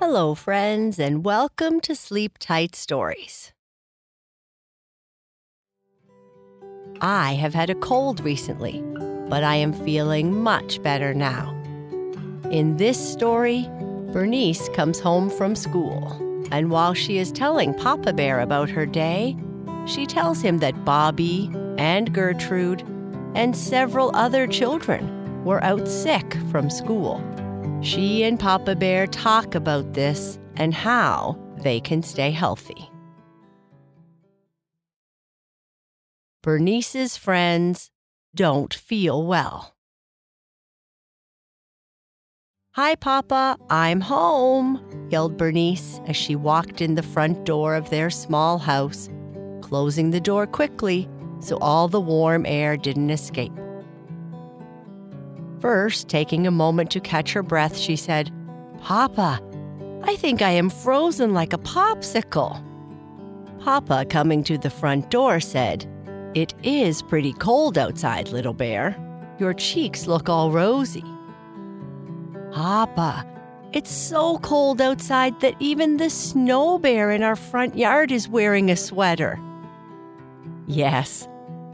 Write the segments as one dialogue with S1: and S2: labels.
S1: Hello, friends, and welcome to Sleep Tight Stories. I have had a cold recently, but I am feeling much better now. In this story, Bernice comes home from school, and while she is telling Papa Bear about her day, she tells him that Bobby and Gertrude and several other children were out sick from school. She and Papa Bear talk about this and how they can stay healthy. Bernice's friends don't feel well. Hi, Papa, I'm home, yelled Bernice as she walked in the front door of their small house, closing the door quickly so all the warm air didn't escape. First, taking a moment to catch her breath, she said, Papa, I think I am frozen like a popsicle. Papa, coming to the front door, said, It is pretty cold outside, little bear. Your cheeks look all rosy. Papa, it's so cold outside that even the snow bear in our front yard is wearing a sweater. Yes,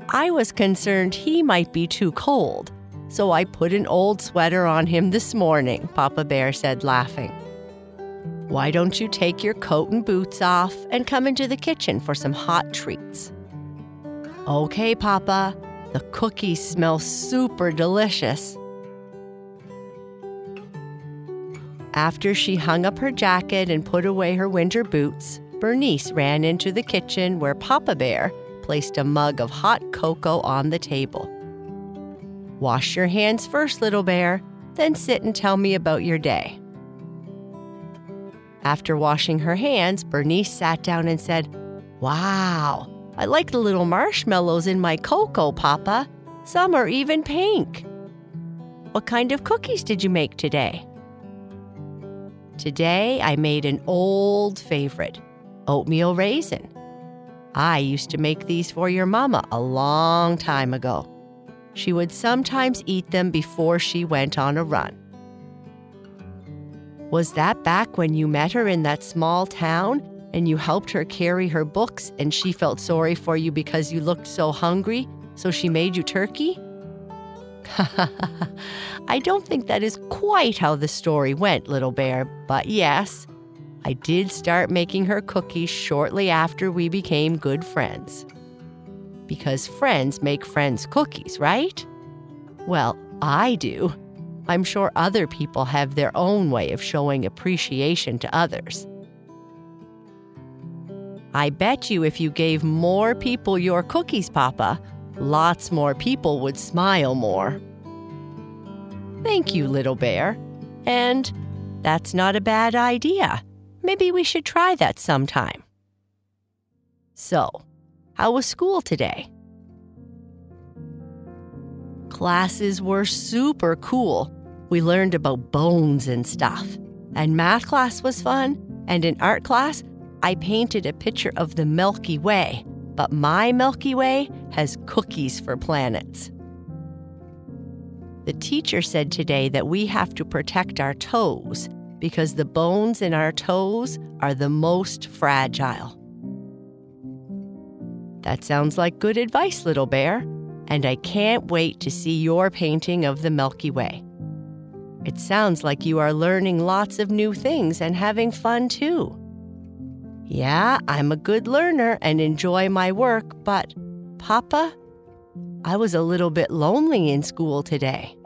S1: I was concerned he might be too cold, so I put an old sweater on him this morning, Papa Bear said, laughing. Why don't you take your coat and boots off and come into the kitchen for some hot treats? Okay, Papa. The cookies smell super delicious. After she hung up her jacket and put away her winter boots, Bernice ran into the kitchen where Papa Bear placed a mug of hot cocoa on the table. Wash your hands first, little bear, then sit and tell me about your day. After washing her hands, Bernice sat down and said, Wow, I like the little marshmallows in my cocoa, Papa. Some are even pink. What kind of cookies did you make today? Today I made an old favorite oatmeal raisin. I used to make these for your mama a long time ago. She would sometimes eat them before she went on a run. Was that back when you met her in that small town and you helped her carry her books and she felt sorry for you because you looked so hungry, so she made you turkey? I don't think that is quite how the story went, little bear, but yes, I did start making her cookies shortly after we became good friends. Because friends make friends cookies, right? Well, I do. I'm sure other people have their own way of showing appreciation to others. I bet you if you gave more people your cookies, Papa, lots more people would smile more. Thank you, little bear. And that's not a bad idea. Maybe we should try that sometime. So, how was school today? Classes were super cool. We learned about bones and stuff. And math class was fun. And in art class, I painted a picture of the Milky Way. But my Milky Way has cookies for planets. The teacher said today that we have to protect our toes because the bones in our toes are the most fragile. That sounds like good advice, little bear, and I can't wait to see your painting of the Milky Way. It sounds like you are learning lots of new things and having fun too. Yeah, I'm a good learner and enjoy my work, but, Papa, I was a little bit lonely in school today.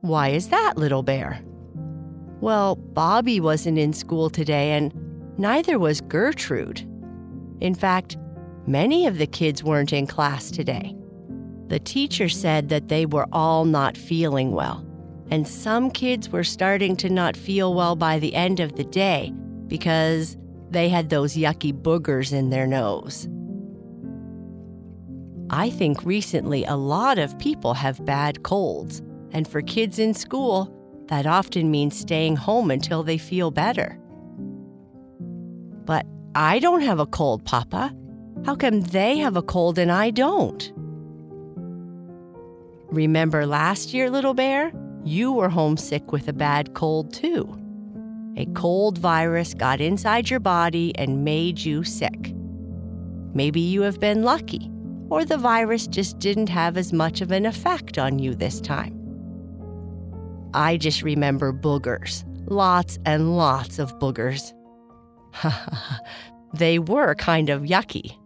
S1: Why is that, little bear? Well, Bobby wasn't in school today, and neither was Gertrude. In fact, many of the kids weren't in class today. The teacher said that they were all not feeling well, and some kids were starting to not feel well by the end of the day because they had those yucky boogers in their nose. I think recently a lot of people have bad colds, and for kids in school, that often means staying home until they feel better. But I don't have a cold, Papa. How come they have a cold and I don't? Remember last year, little bear? You were homesick with a bad cold too. a cold virus got inside your body and made you sick. Maybe you have been lucky, or the virus just didn't have as much of an effect on you this time. I just remember boogers, lots and lots of boogers. they were kind of yucky.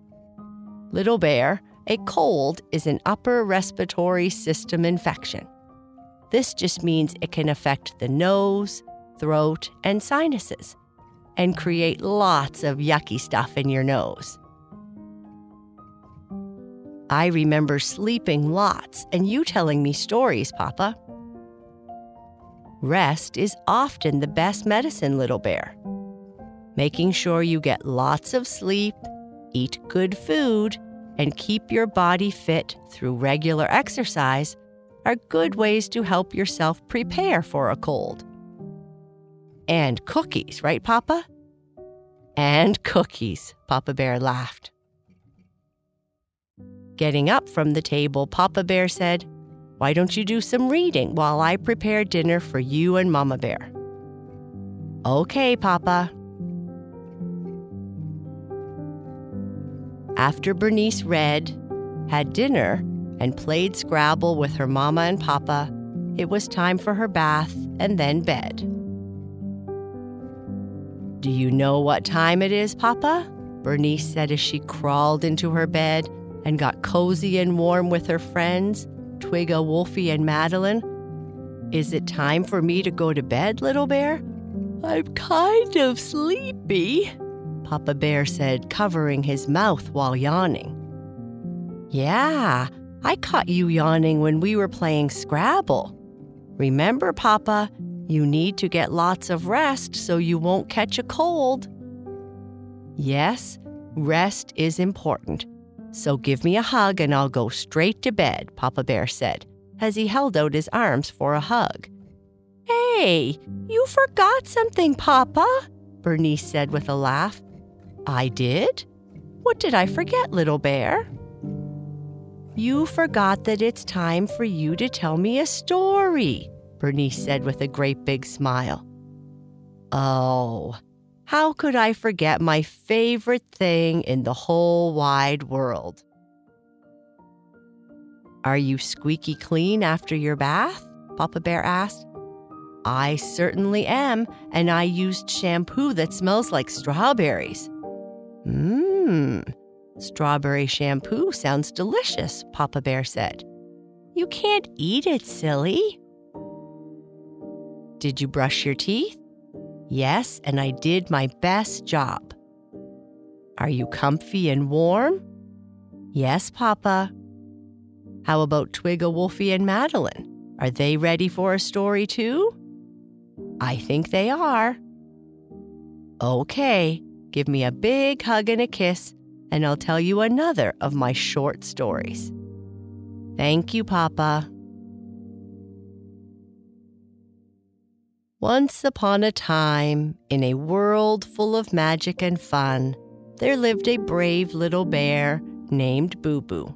S1: Little Bear, a cold is an upper respiratory system infection. This just means it can affect the nose, throat, and sinuses and create lots of yucky stuff in your nose. I remember sleeping lots and you telling me stories, Papa. Rest is often the best medicine, little bear. Making sure you get lots of sleep, eat good food, and keep your body fit through regular exercise are good ways to help yourself prepare for a cold. And cookies, right, Papa? And cookies, Papa Bear laughed. Getting up from the table, Papa Bear said, Why don't you do some reading while I prepare dinner for you and Mama Bear? Okay, Papa. After Bernice read, had dinner, and played Scrabble with her mama and papa, it was time for her bath and then bed. Do you know what time it is, Papa? Bernice said as she crawled into her bed and got cozy and warm with her friends, Twigga, Wolfie, and Madeline. Is it time for me to go to bed, little bear? I'm kind of sleepy, Papa Bear said, covering his mouth while yawning. Yeah, I caught you yawning when we were playing Scrabble. Remember, Papa, you need to get lots of rest so you won't catch a cold. Yes, rest is important. So give me a hug and I'll go straight to bed, Papa Bear said, as he held out his arms for a hug. Hey, you forgot something, Papa, Bernice said with a laugh. I did? What did I forget, little bear? You forgot that it's time for you to tell me a story, Bernice said with a great big smile. Oh, how could I forget my favorite thing in the whole wide world? Are you squeaky clean after your bath? Papa Bear asked. I certainly am, and I used shampoo that smells like strawberries. Mmm, strawberry shampoo sounds delicious, Papa Bear said. You can't eat it, silly. Did you brush your teeth? Yes, and I did my best job. Are you comfy and warm? Yes, Papa. How about Twigga, Wolfie, and Madeline? Are they ready for a story too? I think they are. Okay, Give me a big hug and a kiss, and I'll tell you another of my short stories. Thank you, Papa. Once upon a time, in a world full of magic and fun, there lived a brave little bear named Boo Boo.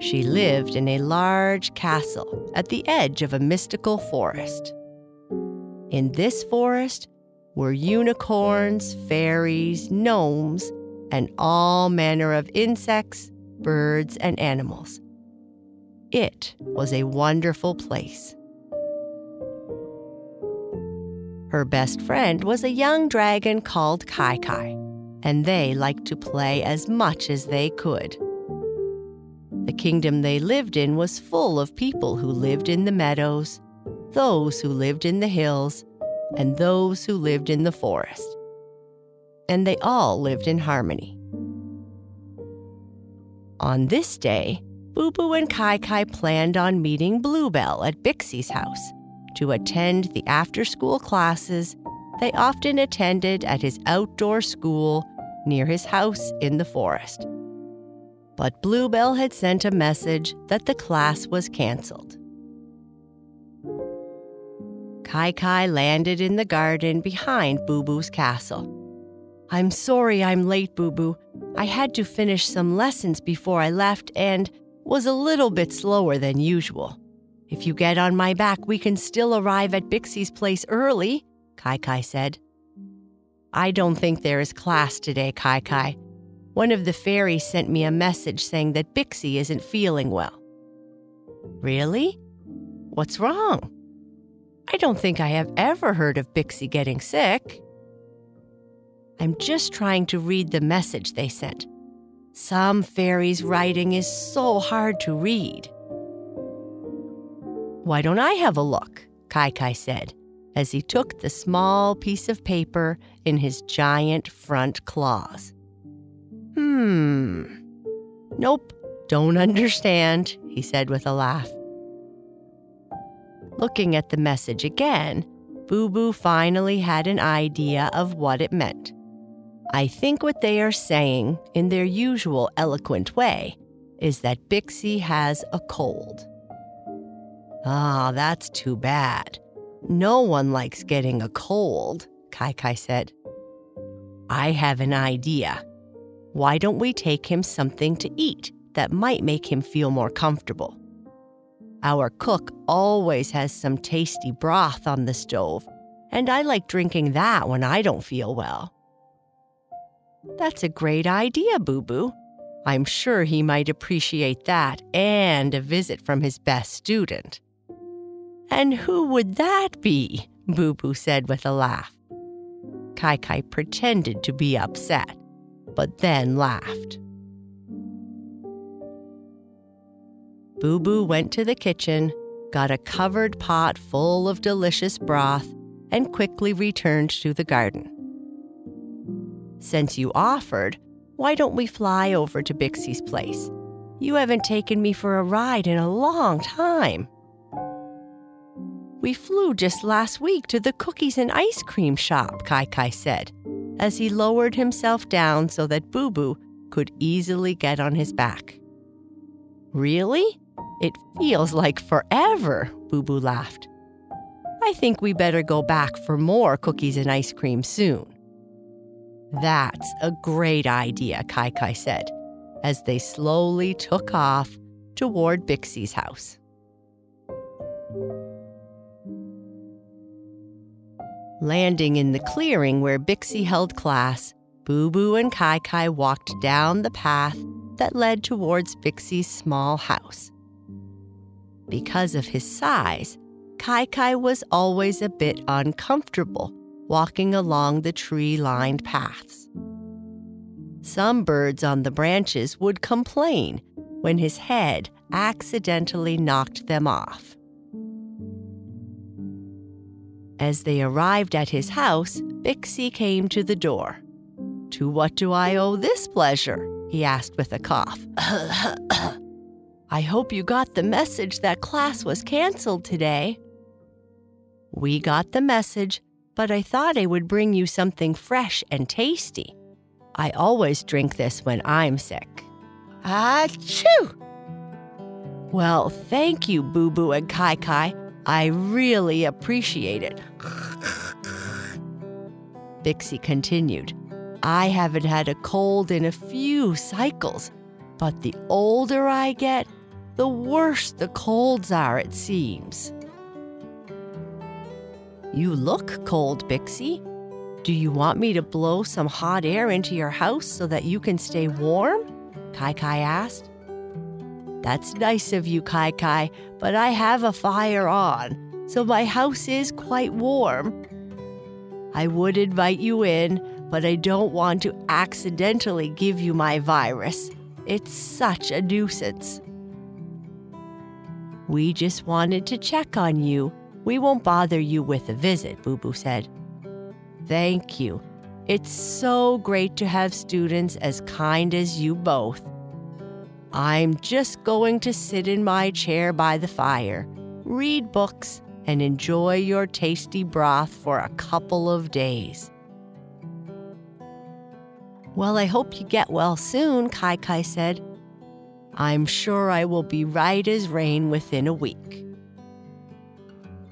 S1: She lived in a large castle at the edge of a mystical forest. In this forest, were unicorns, fairies, gnomes, and all manner of insects, birds, and animals. It was a wonderful place. Her best friend was a young dragon called Kai Kai, and they liked to play as much as they could. The kingdom they lived in was full of people who lived in the meadows, those who lived in the hills, and those who lived in the forest. And they all lived in harmony. On this day, Boo Boo and Kai Kai planned on meeting Bluebell at Bixie's house to attend the after school classes they often attended at his outdoor school near his house in the forest. But Bluebell had sent a message that the class was canceled. Kai Kai landed in the garden behind Boo Boo's castle. I'm sorry I'm late, Boo Boo. I had to finish some lessons before I left and was a little bit slower than usual. If you get on my back, we can still arrive at Bixie's place early, Kai Kai said. I don't think there is class today, Kai Kai. One of the fairies sent me a message saying that Bixie isn't feeling well. Really? What's wrong? I don't think I have ever heard of Bixie getting sick. I'm just trying to read the message they sent. Some fairies' writing is so hard to read. Why don't I have a look? Kai Kai said as he took the small piece of paper in his giant front claws. Hmm. Nope, don't understand, he said with a laugh. Looking at the message again, Boo Boo finally had an idea of what it meant. I think what they are saying, in their usual eloquent way, is that Bixie has a cold. Ah, that's too bad. No one likes getting a cold, Kai Kai said. I have an idea. Why don't we take him something to eat that might make him feel more comfortable? Our cook always has some tasty broth on the stove, and I like drinking that when I don't feel well. That's a great idea, Boo Boo. I'm sure he might appreciate that and a visit from his best student. And who would that be? Boo Boo said with a laugh. Kai Kai pretended to be upset, but then laughed. Boo Boo went to the kitchen, got a covered pot full of delicious broth, and quickly returned to the garden. Since you offered, why don't we fly over to Bixie's place? You haven't taken me for a ride in a long time. We flew just last week to the cookies and ice cream shop, Kai Kai said, as he lowered himself down so that Boo Boo could easily get on his back. Really? It feels like forever, Boo Boo laughed. I think we better go back for more cookies and ice cream soon. That's a great idea, Kai Kai said, as they slowly took off toward Bixie's house. Landing in the clearing where Bixie held class, Boo Boo and Kai Kai walked down the path that led towards Bixie's small house. Because of his size, Kai Kai was always a bit uncomfortable walking along the tree lined paths. Some birds on the branches would complain when his head accidentally knocked them off. As they arrived at his house, Bixie came to the door. To what do I owe this pleasure? He asked with a cough. I hope you got the message that class was canceled today. We got the message but I thought I would bring you something fresh and tasty. I always drink this when I'm sick. Achoo! Well, thank you, Boo Boo and Kai Kai. I really appreciate it. Bixie continued. I haven't had a cold in a few cycles, but the older I get, the worse the colds are, it seems. You look cold, Bixie. Do you want me to blow some hot air into your house so that you can stay warm? Kai Kai asked. That's nice of you, Kai Kai, but I have a fire on, so my house is quite warm. I would invite you in, but I don't want to accidentally give you my virus. It's such a nuisance. We just wanted to check on you we won't bother you with a visit, Boo Boo said. Thank you. It's so great to have students as kind as you both. I'm just going to sit in my chair by the fire, read books, and enjoy your tasty broth for a couple of days. Well, I hope you get well soon, Kai Kai said. I'm sure I will be right as rain within a week.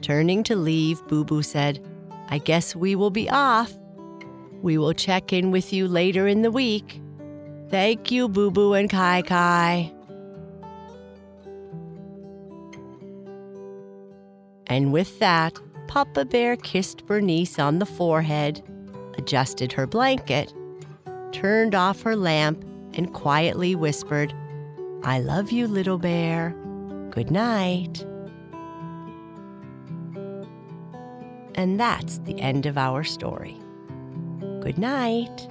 S1: Turning to leave, Boo Boo said, I guess we will be off. We will check in with you later in the week. Thank you, Boo Boo and Kai Kai. And with that, Papa Bear kissed Bernice on the forehead, adjusted her blanket, turned off her lamp, and quietly whispered, I love you, little bear. Good night. And that's the end of our story. Good night.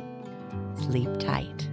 S1: Sleep tight.